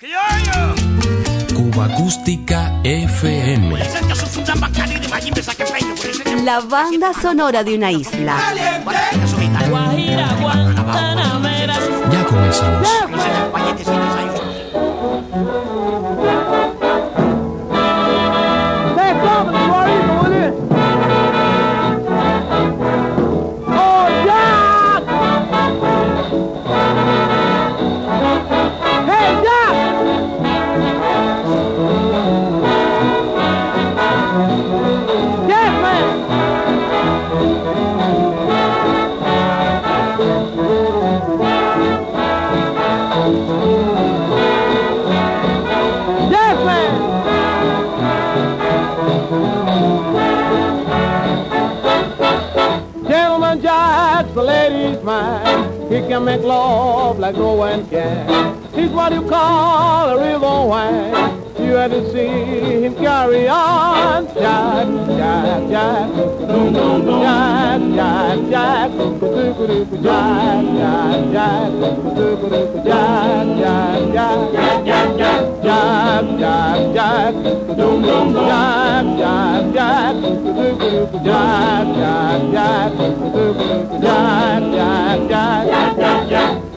Cuba Acústica FM. La banda sonora de una isla. Ya comenzamos. Man. He can make love like no one can. He's what you call a real wine. You had to see him carry on. Jack, Jack, Jack. Boom, boom, boom. Jack, Jack, Jack. Jack, Jack, Jack. Jack, Jack, Jack. Jack, Jack, Jack. Jack, Jack, Jack. Boom, boom, boom. Jack, Jack, Jack. Jack, Jack, Jack. Jack, Jack, Jack. Jack, Jack, Jack.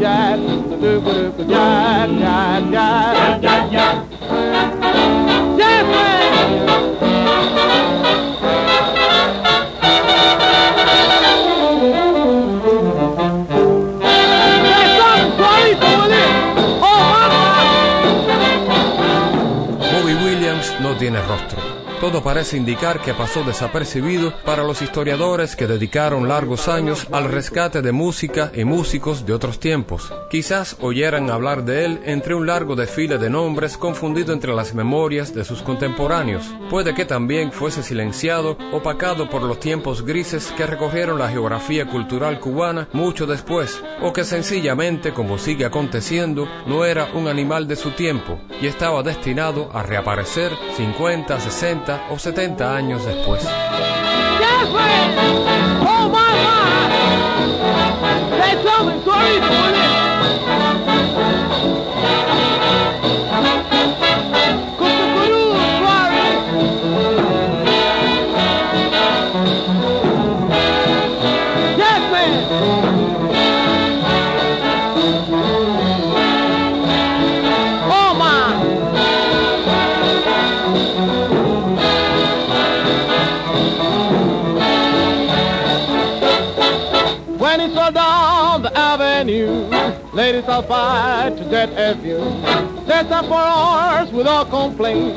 jab, jab, jab, jab, jab, jab, jab, jab, jab, jab, jab, jab, jab, jab, jab, Todo parece indicar que pasó desapercibido para los historiadores que dedicaron largos años al rescate de música y músicos de otros tiempos. Quizás oyeran hablar de él entre un largo desfile de nombres confundido entre las memorias de sus contemporáneos. Puede que también fuese silenciado, opacado por los tiempos grises que recorrieron la geografía cultural cubana mucho después, o que sencillamente, como sigue aconteciendo, no era un animal de su tiempo y estaba destinado a reaparecer 50, 60 o 70 años después. Ladies all fight to get a view. Set up for hours without complaint,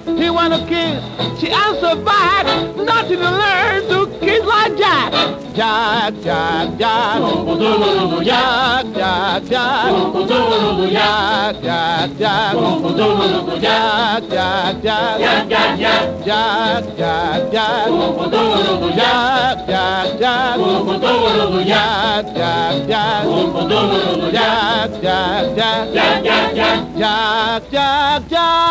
He want to kiss, she answer back. Nothing to learn to kiss like Jack. Jack, Jack, Jack. Jack, Jack, Jack. Jack, Jack, Jack. Jack, Jack, Jack. Jack, Jack, Jack. Jack, Jack, Jack. Jack, Jack, Jack. Jack, Jack, Jack. Jack, Jack, Jack. Jack, Jack, Jack. Jack, Jack, Jack.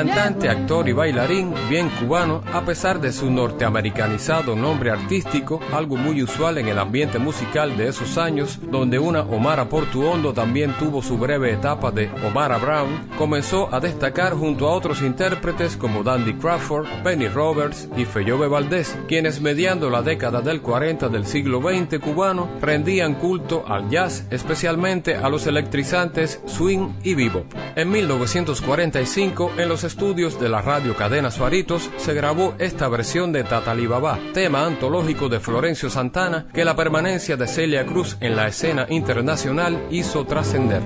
Cantante actor y bailarín bien cubano, a pesar de su norteamericanizado nombre artístico, algo muy usual en el ambiente musical de esos años, donde una Omara Portuondo también tuvo su breve etapa de Omara Brown, comenzó a destacar junto a otros intérpretes como Dandy Crawford, Penny Roberts y Feyove Valdés, quienes mediando la década del 40 del siglo XX cubano rendían culto al jazz, especialmente a los electrizantes swing y bebop. En 1945, en los estudios de la radio cadena Suaritos, se grabó esta versión de Tatalibaba, tema antológico de Florencio Santana que la permanencia de Celia Cruz en la escena internacional hizo trascender.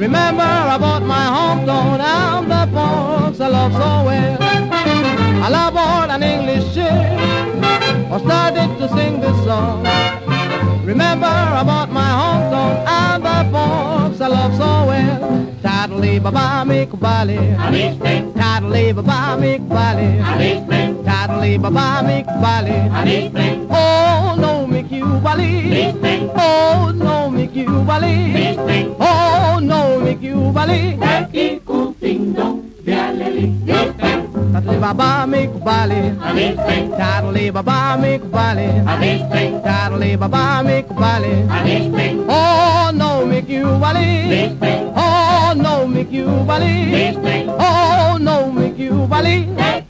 Remember I bought my hometown and the folks I love so well. I love all an English eh, ship. I started to sing this song. Remember I bought my hometown and the folks I love so well. Tattly baba me kubali. Tattly baba me kubali. Tattly baba me kubali. Oh no me kubali. Oh no me kubali. Oh no me kubali. Tattly baba me kubali. Tattly baba me kubali. Tattly baba me kubali. Oh no me kubali. Oh no me kubali. Oh no me kubali. I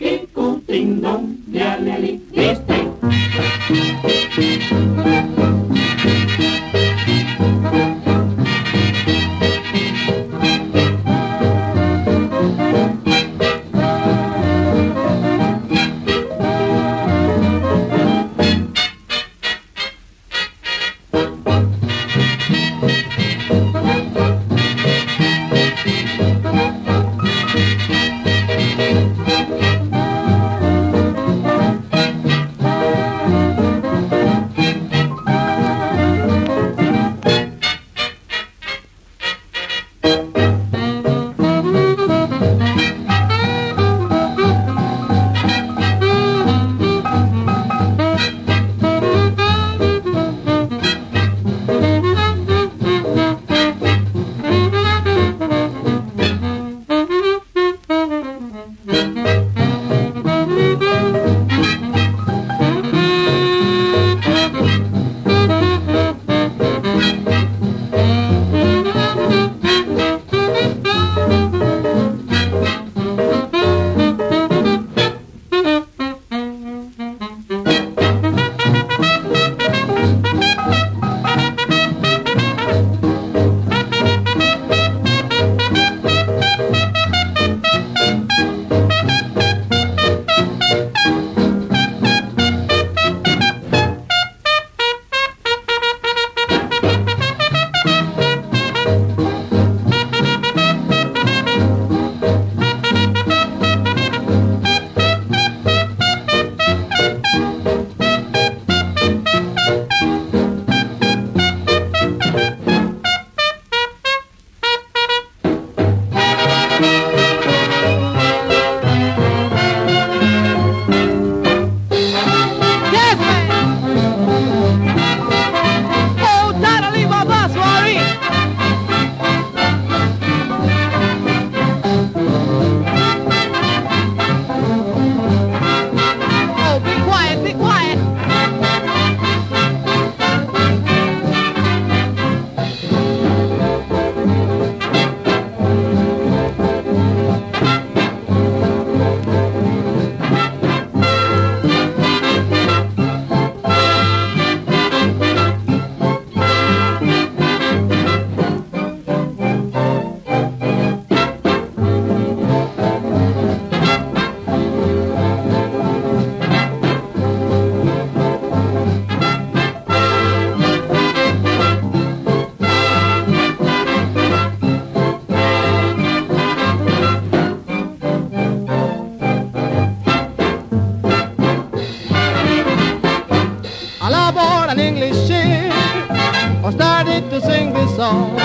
song.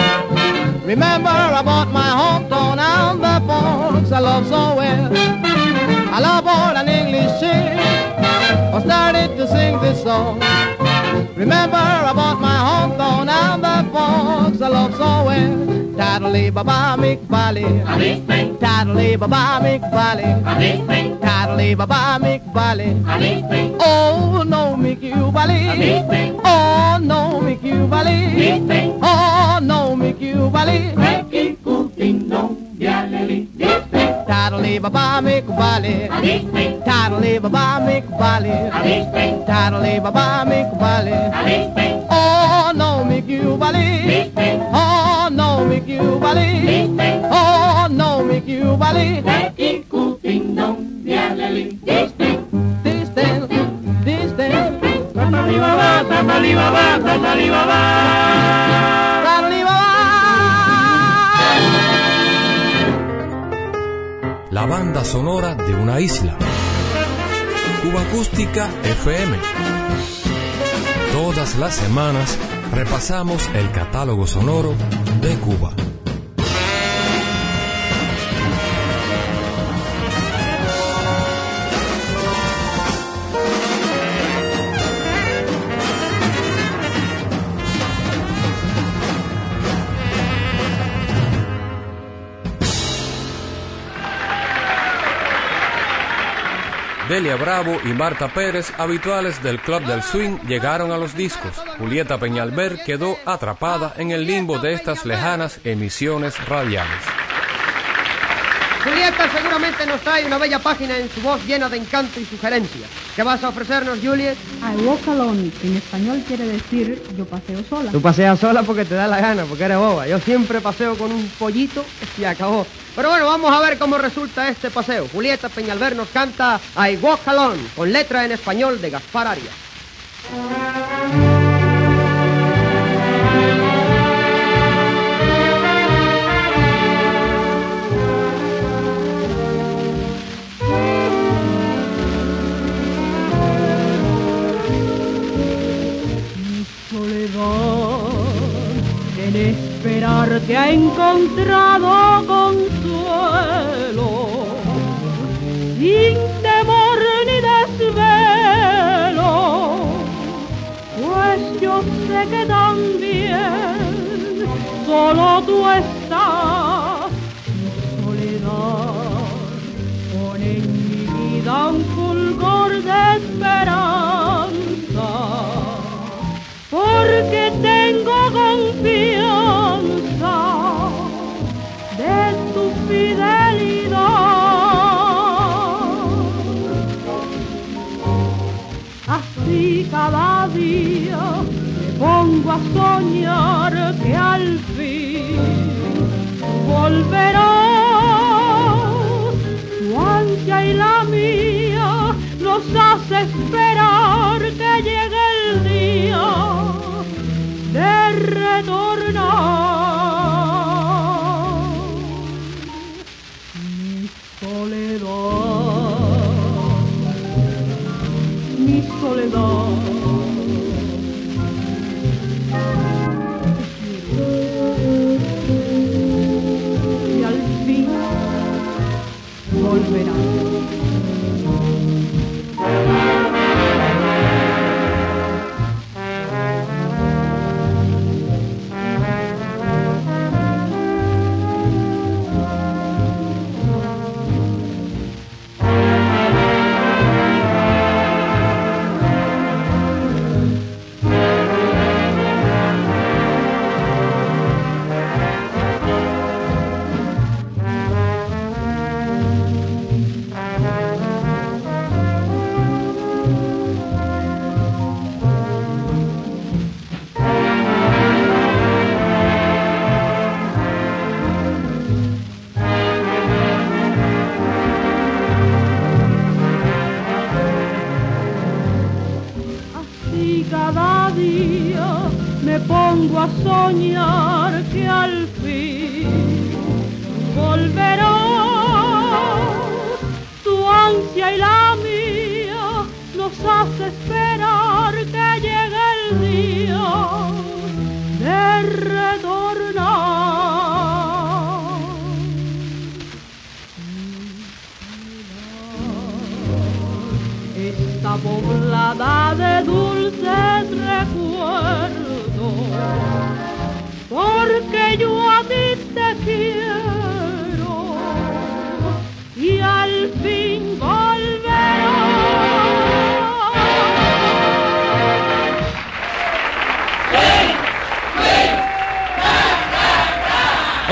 Remember I bought my hometown and the folks I love so well. I love all an English chick. I started to sing this song. Remember I bought my home phone and the fox I love so well. Tattly baba mik bali. Tattly baba mik bali. Baba mik. Oh no mik you. Oh no mik you. Oh no mik you bali. Tiddly baba make wally. Tiddly baba make wally. Tiddly baba make wally. Oh no, make you wally. Oh no, make you wally. Oh no, make you wally. Daqui cupim não vier ali. This thing, this thing, this thing. Tattle, baba, papali baba, papali baba. La banda sonora de una isla. Cuba Acústica FM. Todas las semanas repasamos el catálogo sonoro de Cuba. Delia Bravo y Marta Pérez, habituales del Club del Swing, llegaron a los discos. Julieta Peñalver quedó atrapada en el limbo de estas lejanas emisiones radiales. Julieta seguramente nos trae una bella página en su voz llena de encanto y sugerencias. ¿Qué vas a ofrecernos, Juliet? I walk alone, que en español quiere decir yo paseo sola. Tú paseas sola porque te da la gana, porque eres boba. Yo siempre paseo con un pollito y acabó. Pero bueno, vamos a ver cómo resulta este paseo. Julieta Peñalver nos canta I Walk Alone, con letra en español de Gaspar Arias. Esperarte ha encontrado consuelo sin temor ni desvelo. Pues yo sé que también solo tú estás. Mi soledad pone en mi vida un fulgor de cada día me pongo a soñar que al fin volverás. Tu ansia y la mía nos hace esperar que llegue el día de retornar. Mi soledad, soledad.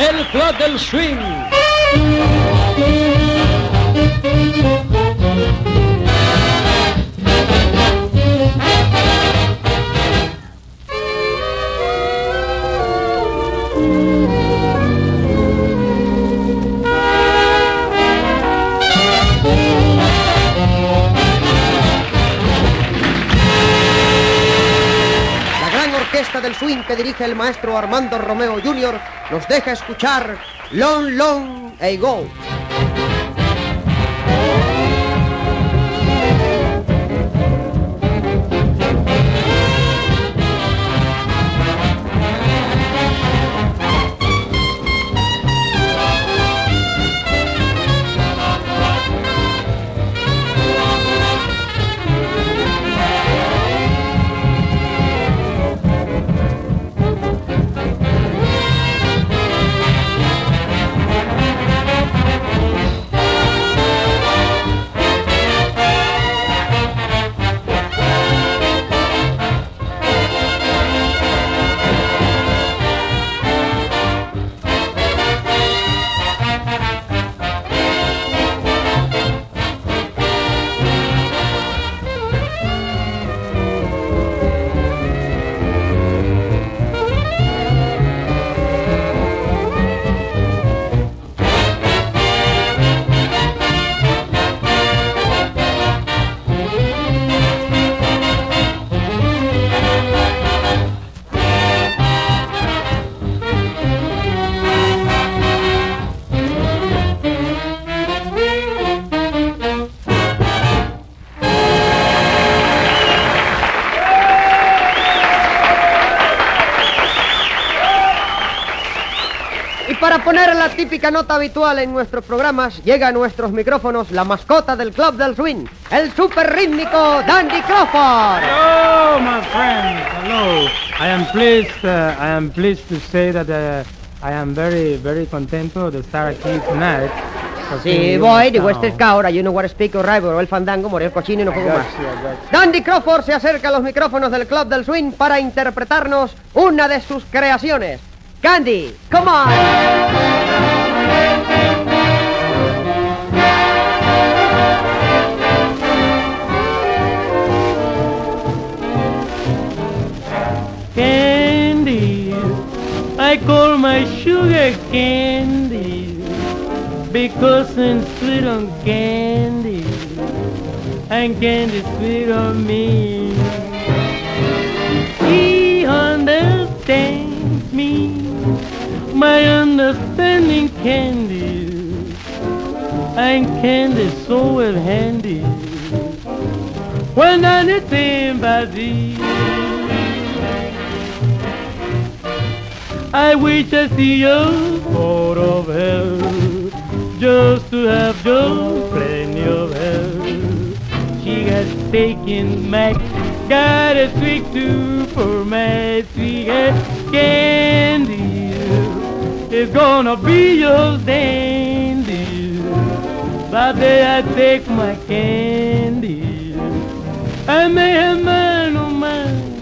El Club del Swing. Del swing que dirige el maestro Armando Romeo Jr. nos deja escuchar Long Long Ago. Y para poner la típica nota habitual en nuestros programas, llega a nuestros micrófonos la mascota del Club del Swing, el super rítmico Dandy Crawford. Hello, my friends. Hello. I am pleased. Uh, I am pleased to say that uh, I am very, very contento de estar aquí tonight. Sí, voy, digo, este es ahora, you know what speak, alright, pero el fandango, morir cochino y no juego más. Dandy Crawford se acerca a los micrófonos del Club del Swing para interpretarnos una de sus creaciones. Candy, come on. Candy, I call my sugar candy because it's sweet on candy and candy sweet on me. He understands me, my understanding candy and candy so well handy when I need sympathy. I wish I see you out of hell just to have just plenty of hell. She has taken Mac, got a sweet tooth for my sweet candy. It's gonna be your dandy. But day I take my candy. I may have mine on mine.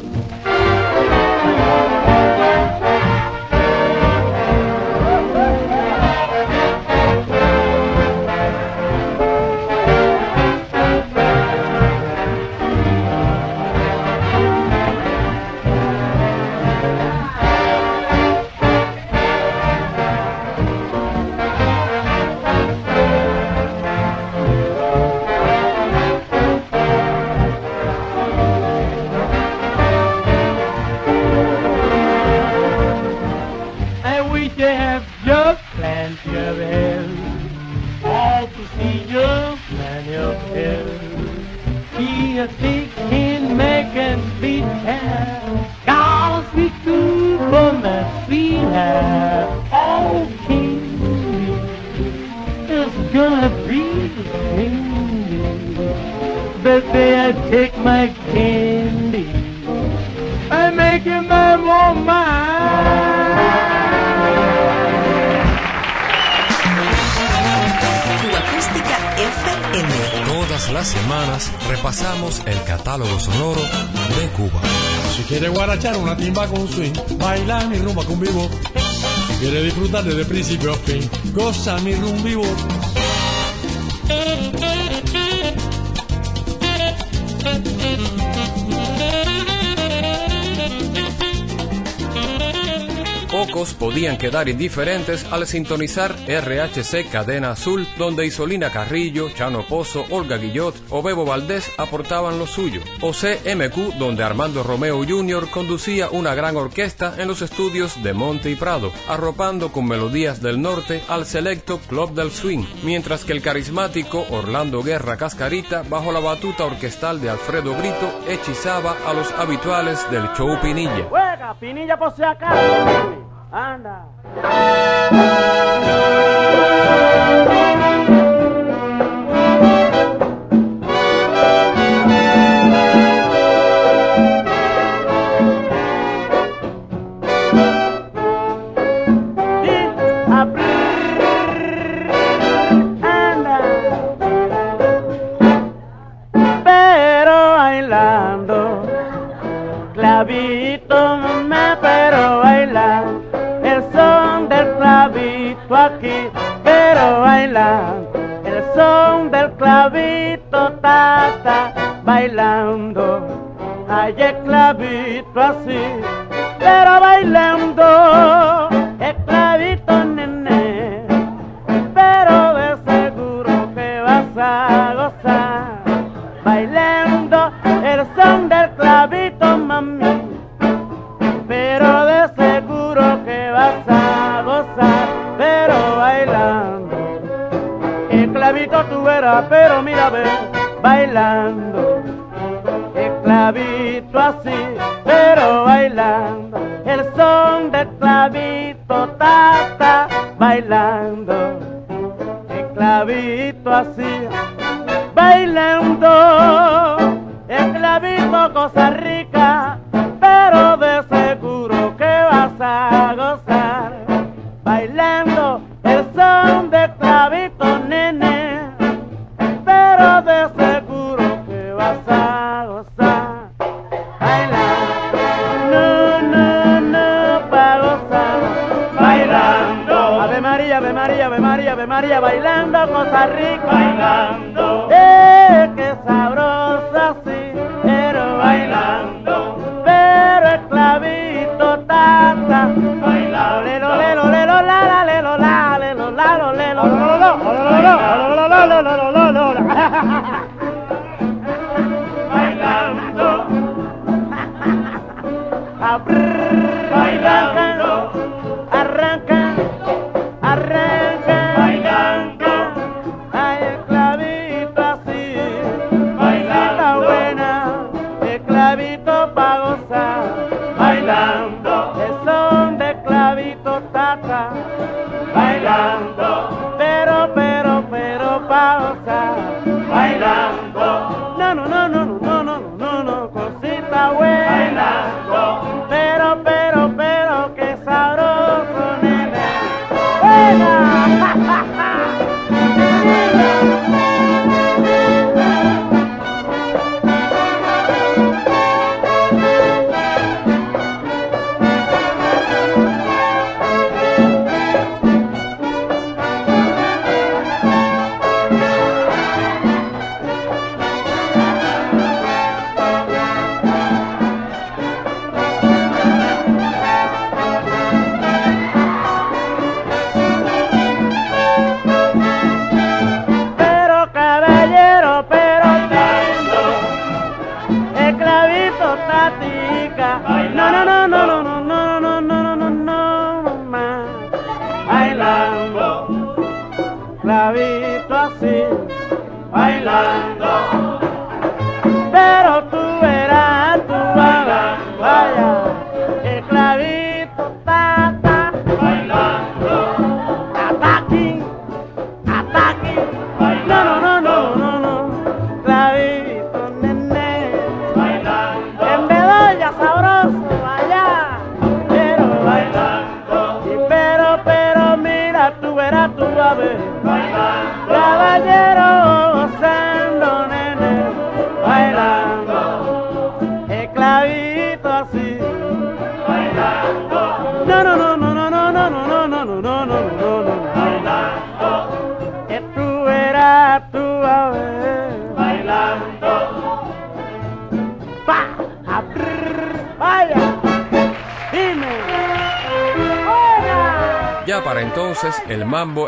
timba con swing, baila mi rumba con vivo. Si quieres disfrutar desde principio a fin, goza mi rumba vivo. podían quedar indiferentes al sintonizar RHC Cadena Azul, donde Isolina Carrillo, Chano Pozo, Olga Guillot o Bebo Valdés aportaban lo suyo, o CMQ, donde Armando Romeo Jr. conducía una gran orquesta en los estudios de Monte y Prado, arropando con melodías del norte al selecto Club del Swing, mientras que el carismático Orlando Guerra Cascarita, bajo la batuta orquestal de Alfredo Brito, hechizaba a los habituales del show Pinilla. ¡Juega, Pinilla por si acaso! anda. bailando. Eh, qué sabrosa sí.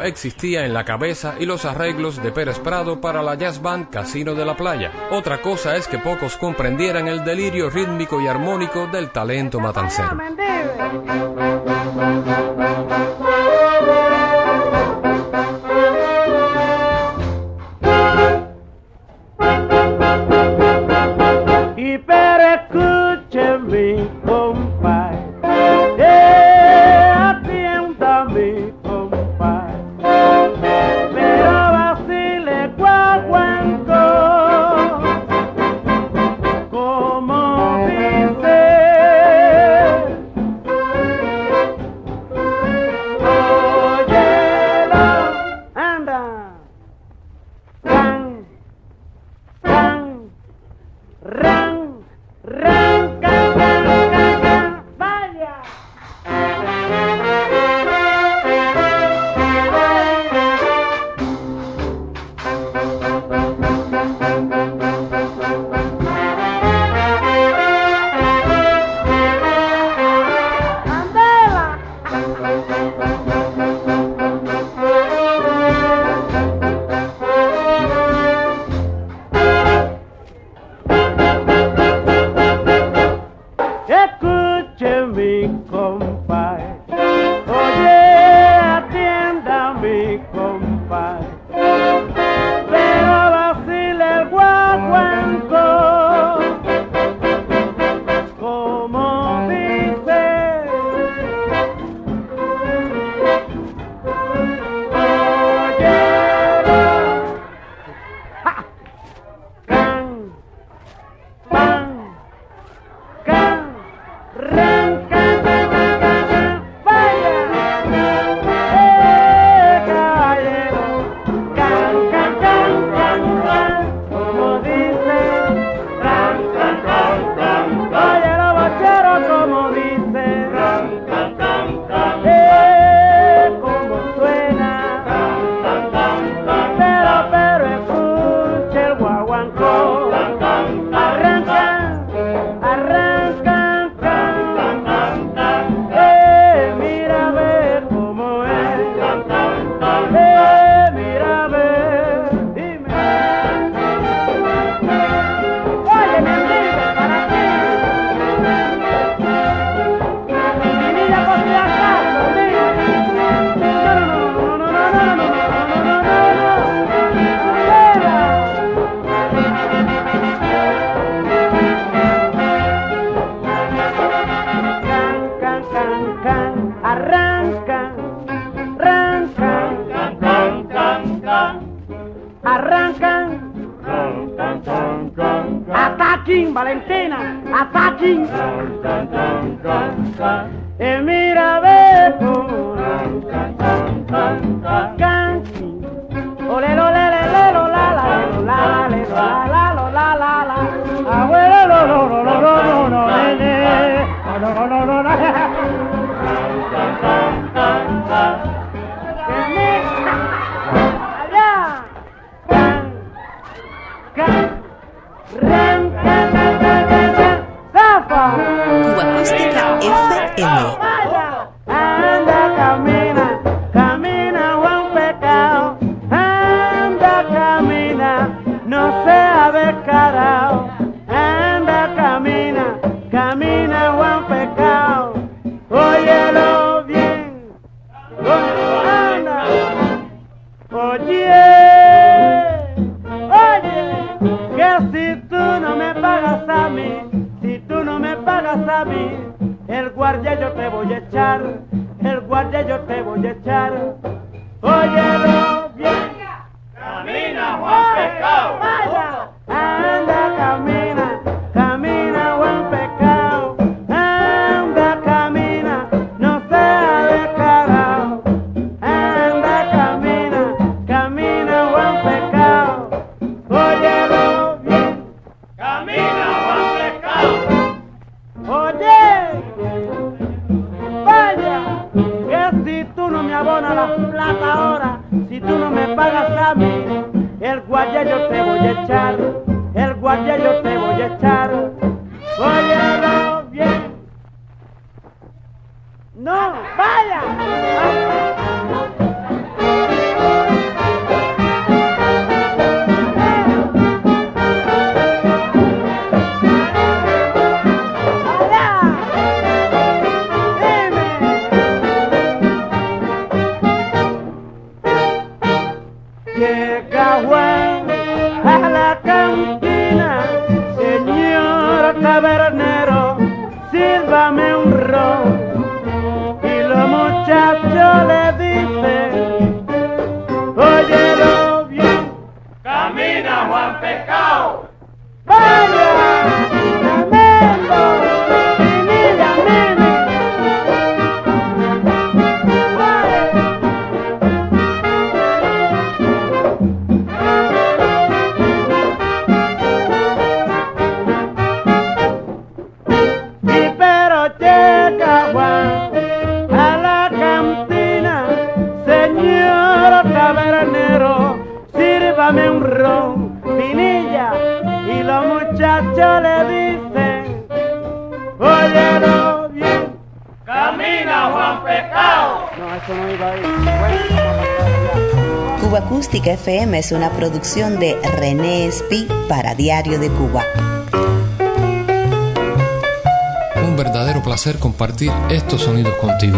existía en la cabeza y los arreglos de Pérez Prado para la jazz band Casino de la Playa. Otra cosa es que pocos comprendieran el delirio rítmico y armónico del talento matancero. arrancan. Ataquen, Valentina, ataquen. No, vaya. FM es una producción de René Espi para Diario de Cuba. Un verdadero placer compartir estos sonidos contigo.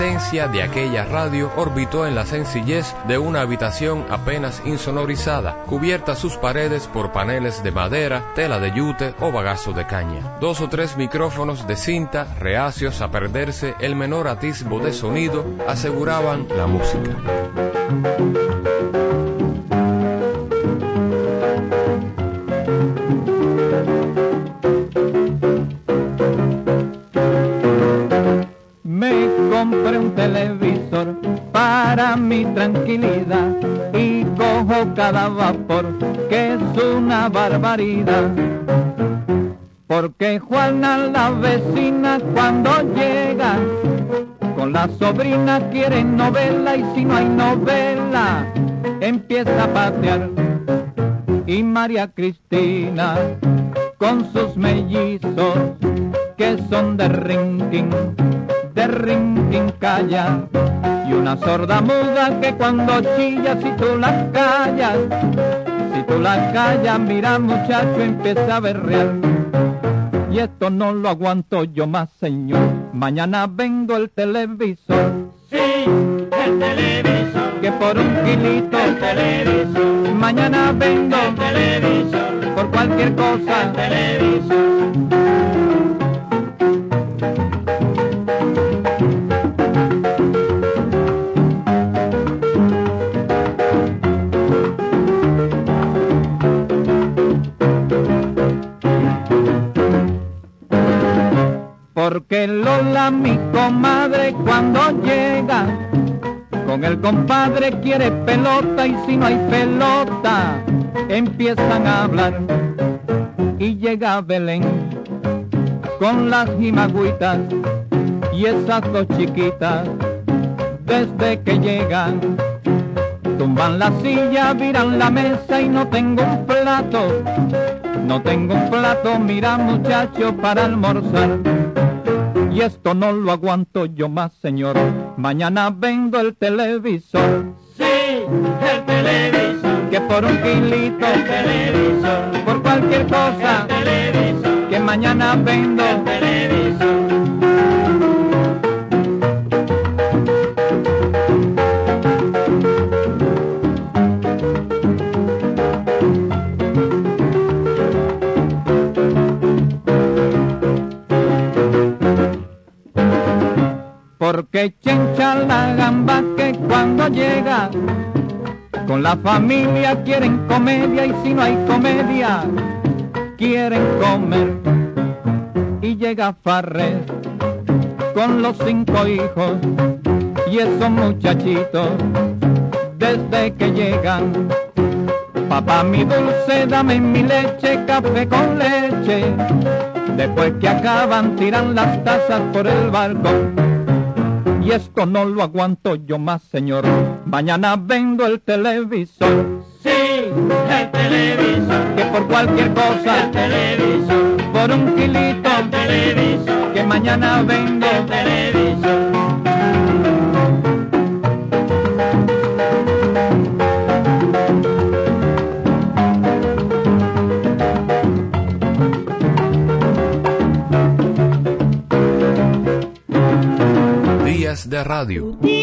Esencia de aquella radio orbitó en la sencillez de una habitación apenas insonorizada, cubierta sus paredes por paneles de madera, tela de yute o bagazo de caña. Dos o tres micrófonos de cinta, reacios a perderse el menor atisbo de sonido, aseguraban la música. Mi tranquilidad y cojo cada vapor que es una barbaridad. Porque Juana la vecina cuando llega con la sobrina quiere novela y si no hay novela empieza a patear. Y María Cristina con sus mellizos que son de rinquín, de rinquín calla. Y una sorda muda que cuando chilla si tú la callas, si tú la callas, mira muchacho empieza a berrear. Y esto no lo aguanto yo más, señor. Mañana vengo el televisor. Sí, el televisor. Que por un kilito. El televisor. Mañana vengo. El televisor. Por cualquier cosa. El televisor. Porque Lola, mi comadre, cuando llega, con el compadre quiere pelota y si no hay pelota, empiezan a hablar. Y llega Belén con las jimagüitas y esas dos chiquitas, desde que llegan, tumban la silla, viran la mesa y no tengo un plato. No tengo un plato, mira muchacho, para almorzar. Y esto no lo aguanto yo más, señor. Mañana vendo el televisor. Sí, el televisor. Que por un kilito. El televisor. Por cualquier cosa. El televisor. Que mañana vendo. El televisor. Porque chencha la gamba que cuando llega con la familia quieren comedia y si no hay comedia quieren comer. Y llega Farrés con los cinco hijos y esos muchachitos desde que llegan. Papá mi dulce, dame mi leche, café con leche. Después que acaban tiran las tazas por el balcón. Y esto no lo aguanto yo más, señor. Mañana vendo el televisor. Sí, el televisor. Que por cualquier cosa. El televisor. Por un kilito. El televisor. Que mañana vendo. El televisor. De radio.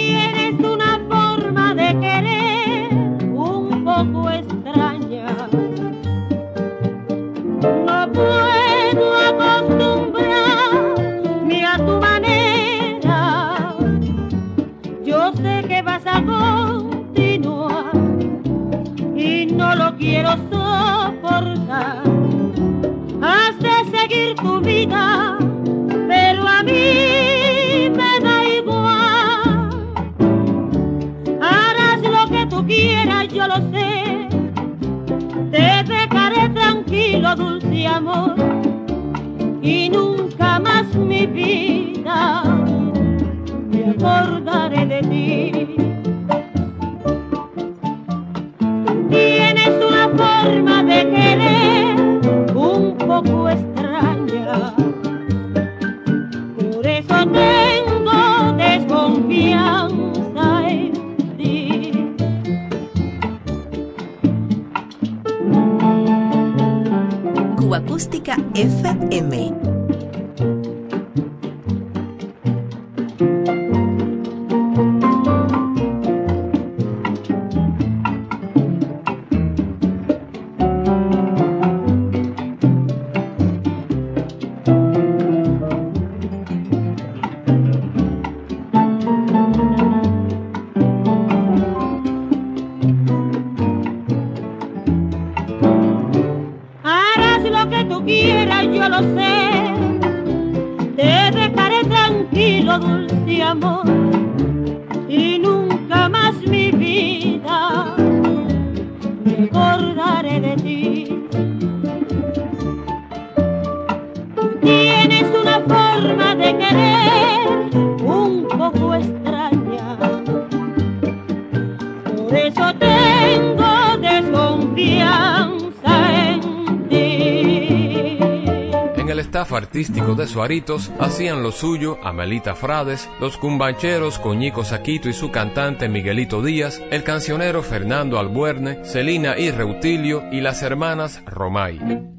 Artístico de Suaritos hacían lo suyo Amelita Frades, los cumbancheros Coñico Saquito y su cantante Miguelito Díaz, el cancionero Fernando Albuerne, Celina y Reutilio y las hermanas Romay.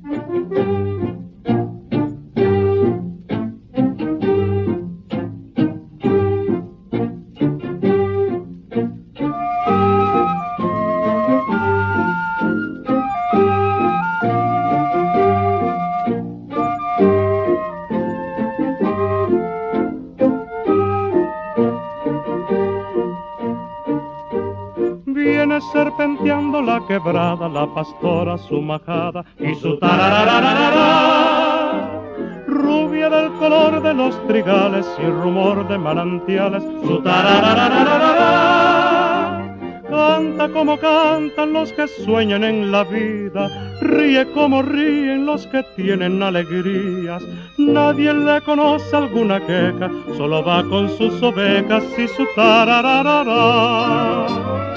Quebrada, la pastora su majada y su tararararara. Rubia del color de los trigales y rumor de manantiales, su tararararara. Canta como cantan los que sueñan en la vida, ríe como ríen los que tienen alegrías. Nadie le conoce alguna queja, solo va con sus ovejas y su tararararara.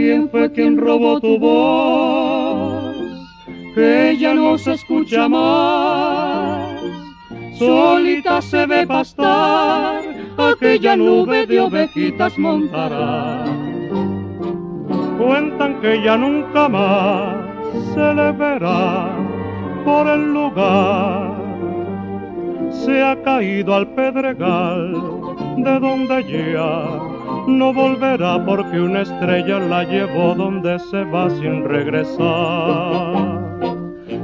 ¿Quién fue quien robó tu voz? Que ya no se escucha más. Solita se ve pastar, aquella nube de ovejitas montará. Cuentan que ya nunca más se le verá por el lugar. Se ha caído al pedregal de donde ya no volverá porque una estrella la llevó donde se va sin regresar.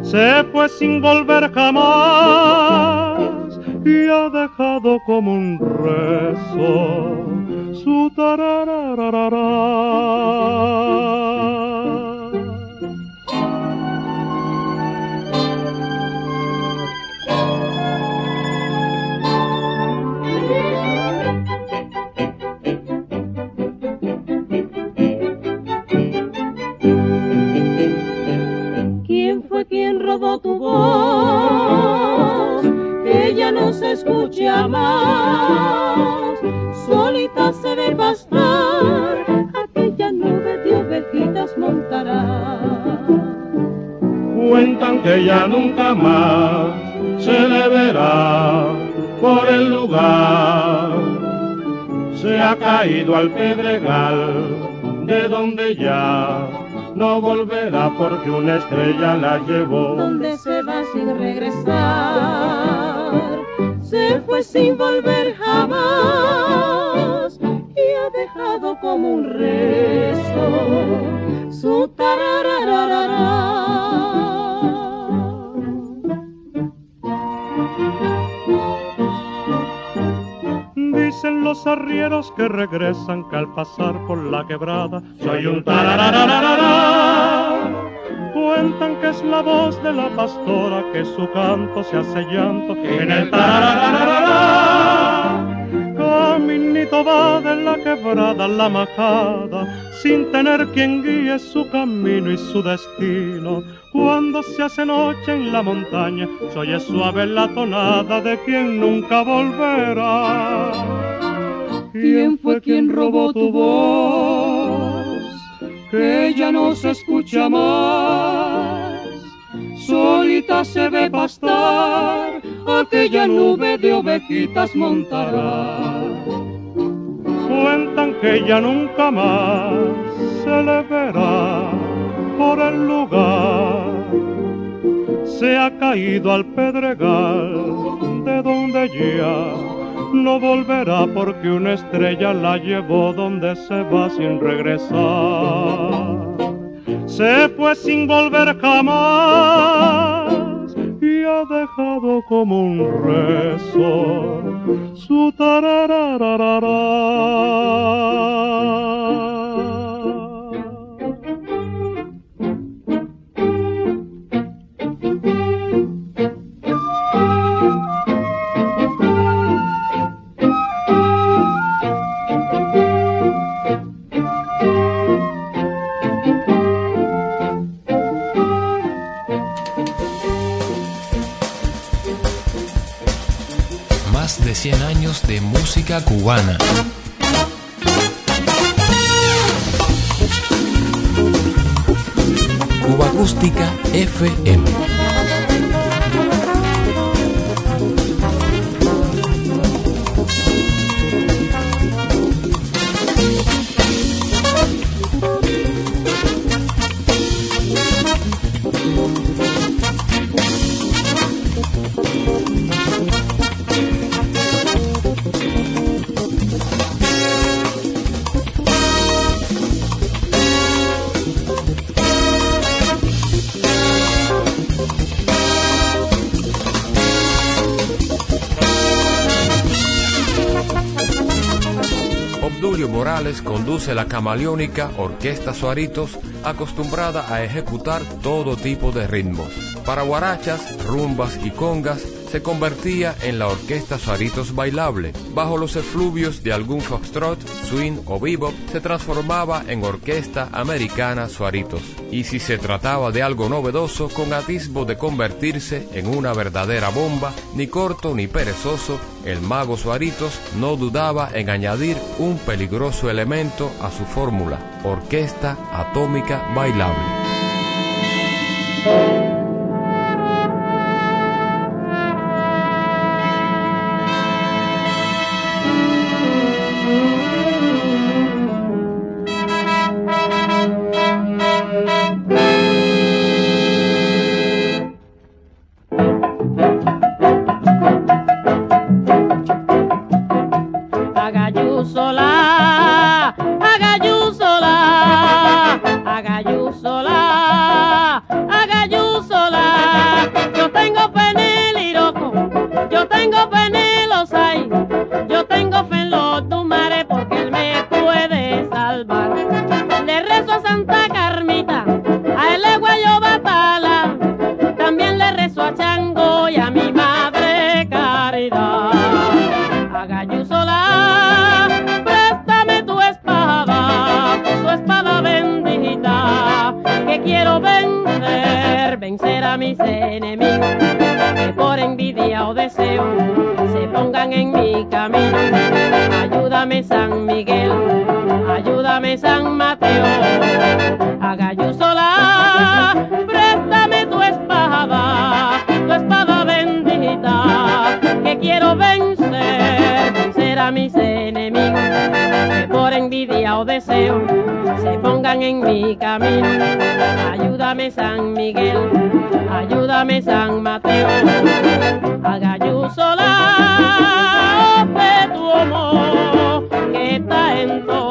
Se fue sin volver jamás y ha dejado como un rezo su tararararara. Escucha más. Solita se ve pastar, aquella nube de ovejitas montará. Cuentan que ya nunca más se le verá por el lugar. Se ha caído al pedregal de donde ya no volverá porque una estrella la llevó. Donde se va sin regresar, fue sin volver jamás y ha dejado como un rezo su tararararara. Dicen los arrieros que regresan que al pasar por la quebrada soy un tararararara. Cuentan que es la voz de la pastora que su canto se hace llanto en el. Caminito va de la quebrada la majada sin tener quien guíe su camino y su destino. Cuando se hace noche en la montaña, se oye suave la tonada de quien nunca volverá. ¿Quién fue quien robó tu voz? Que ya no se escucha más. Solita se ve pastar, aquella nube de ovejitas montará. Cuentan que ya nunca más se le verá por el lugar. Se ha caído al pedregal de donde ya no volverá porque una estrella la llevó donde se va sin regresar. Se fue sin volver jamás y ha dejado como un rezo su tararararara. 100 años de música cubana. Cuba Acústica FM. Conduce la camaleónica Orquesta Suaritos, acostumbrada a ejecutar todo tipo de ritmos. Para guarachas, rumbas y congas, se convertía en la Orquesta Suaritos Bailable. Bajo los efluvios de algún foxtrot, swing o bebop, se transformaba en Orquesta Americana Suaritos. Y si se trataba de algo novedoso, con atisbo de convertirse en una verdadera bomba, ni corto ni perezoso, el mago Suaritos no dudaba en añadir un peligroso elemento a su fórmula, Orquesta Atómica Bailable. envidia o deseo se pongan en mi camino. Ayúdame San Miguel, ayúdame San Mateo. envidia o deseo se pongan en mi camino. Ayúdame San Miguel, ayúdame San Mateo, haga yo sola de tu amor que está en todo.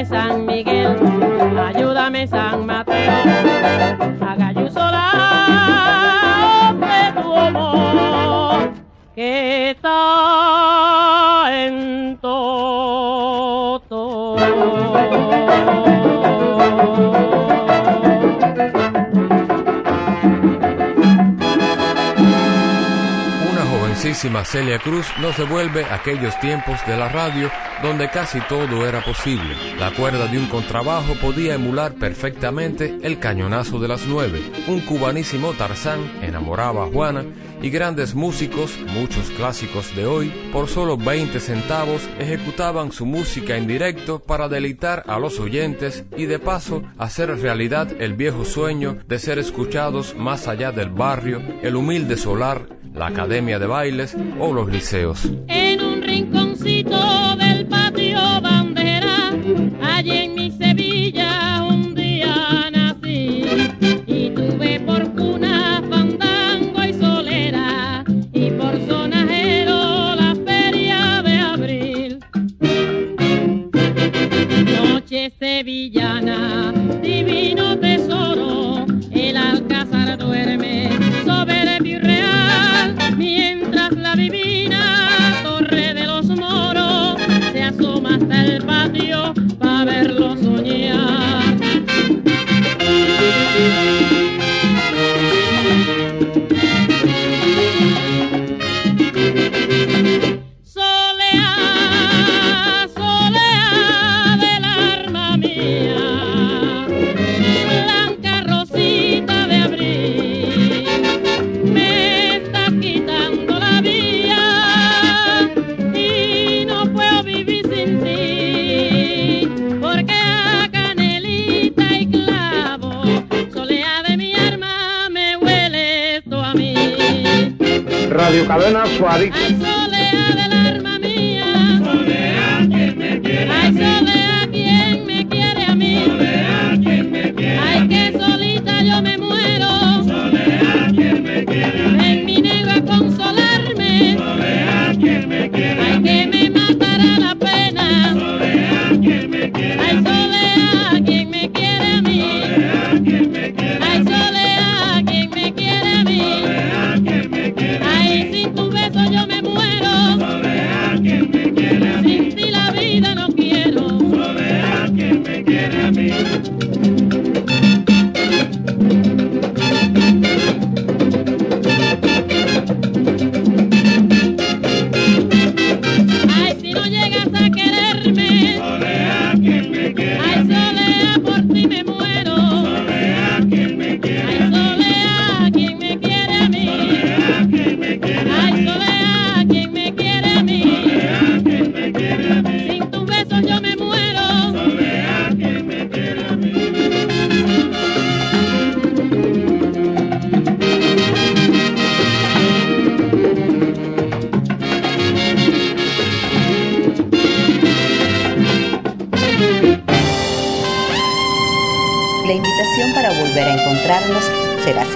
Ayúdame San Miguel, ayúdame San Mateo, haga yo sola de tu amor. Que está mismísima Celia Cruz nos devuelve aquellos tiempos de la radio donde casi todo era posible. La cuerda de un contrabajo podía emular perfectamente el cañonazo de las nueve. Un cubanísimo Tarzán enamoraba a Juana y grandes músicos, muchos clásicos de hoy, por solo 20 centavos ejecutaban su música en directo para deleitar a los oyentes y de paso hacer realidad el viejo sueño de ser escuchados más allá del barrio, el humilde solar la academia de bailes o los liceos. Cadena Suárez.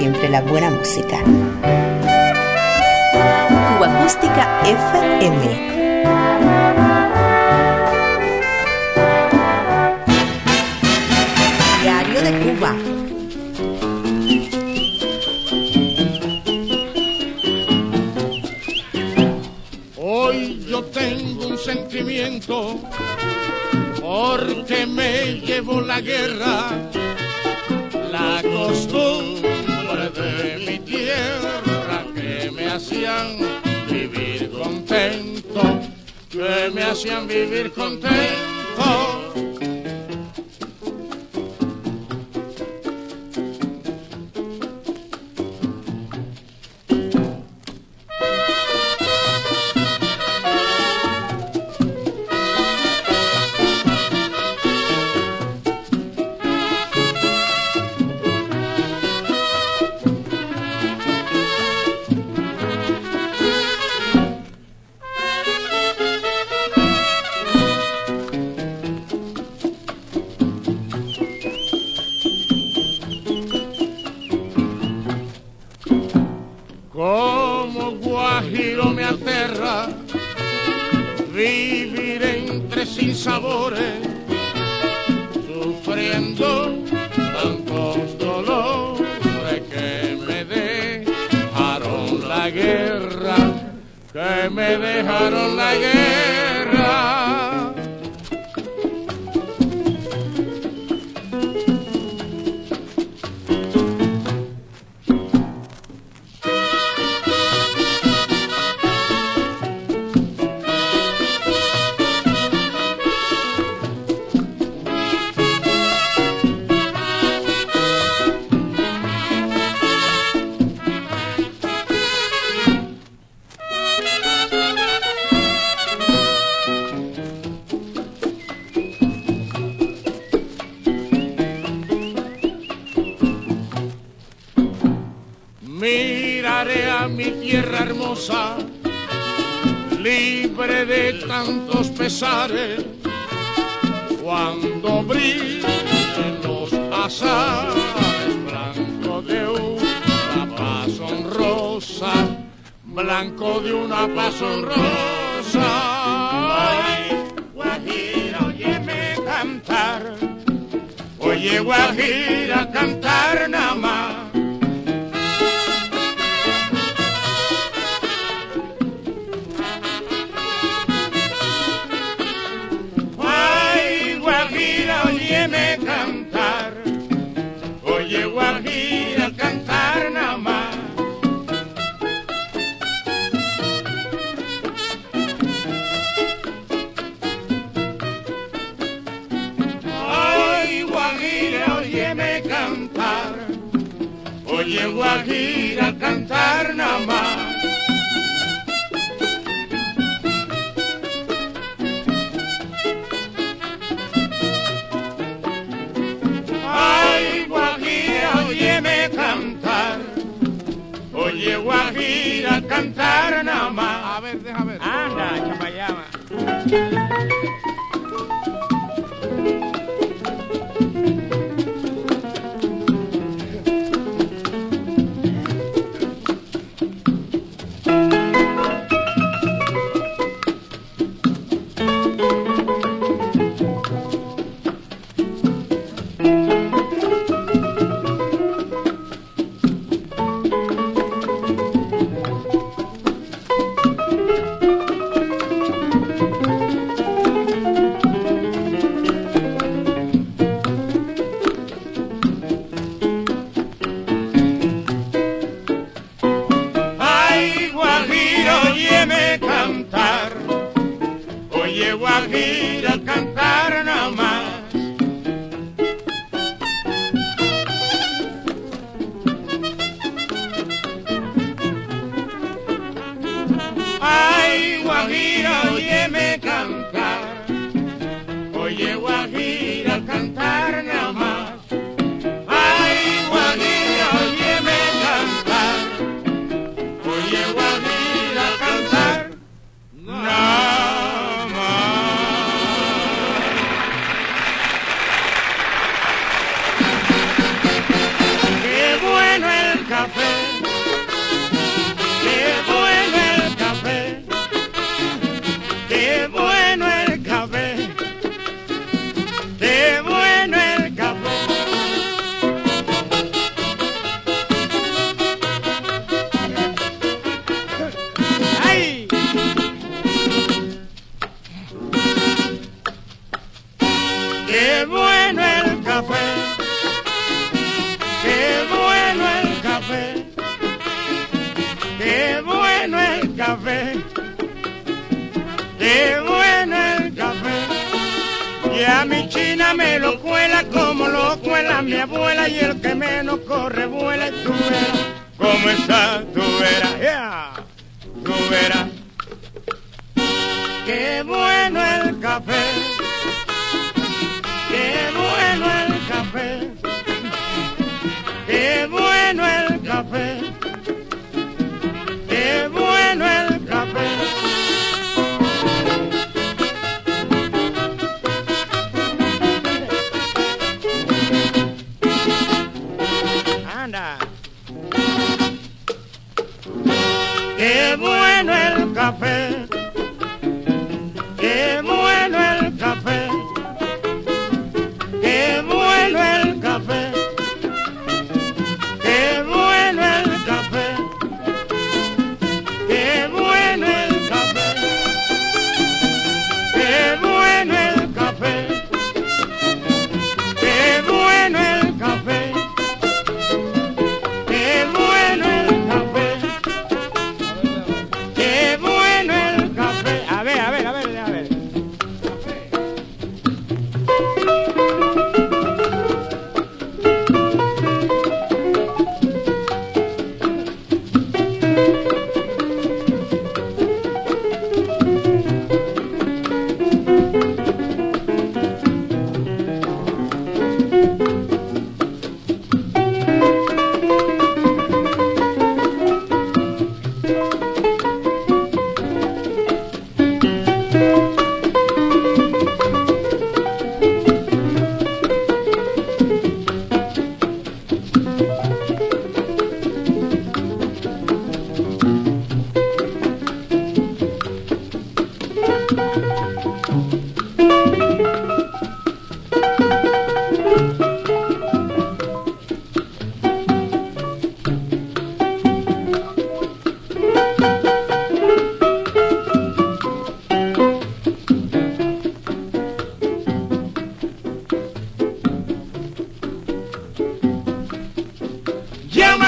Siempre la buena música. Cuba Acústica FM. Diario de Cuba. Hoy yo tengo un sentimiento porque me llevo la guerra, la costumbre de mi tierra que me hacían vivir contento, que me hacían vivir contento. Miraré a mi tierra hermosa, libre de tantos pesares, cuando brillen los azares, blanco de una paz honrosa, blanco de una paz honrosa. Ay, Guajira, óyeme cantar, oye Guajira cantar nada más. Oye, Guajira, cantar nada más. Ay, Guajira, óyeme cantar. Oye, Guajira, cantar nada más.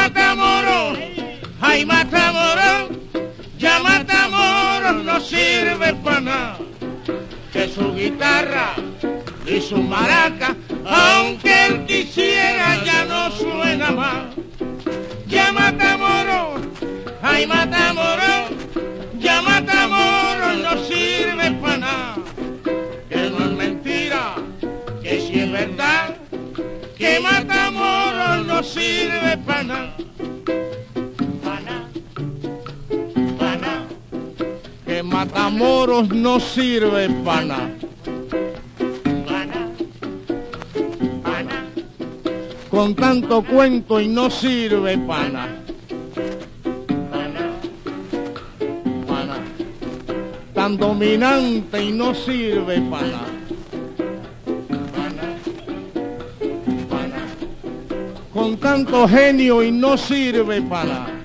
Matamoros, ay Matamoros, ya Matamoros no sirve para nada. Que su guitarra y su maraca, aunque él quisiera ya no suena más. Ya Matamoros, ay Matamoros, ya Matamoros no sirve para nada. Que no es mentira, que si es verdad, que Matamoros no sirve para nada. moros no sirve pana. Con tanto cuento y no sirve pana. Tan dominante y no sirve pana. Con tanto genio y no sirve pana.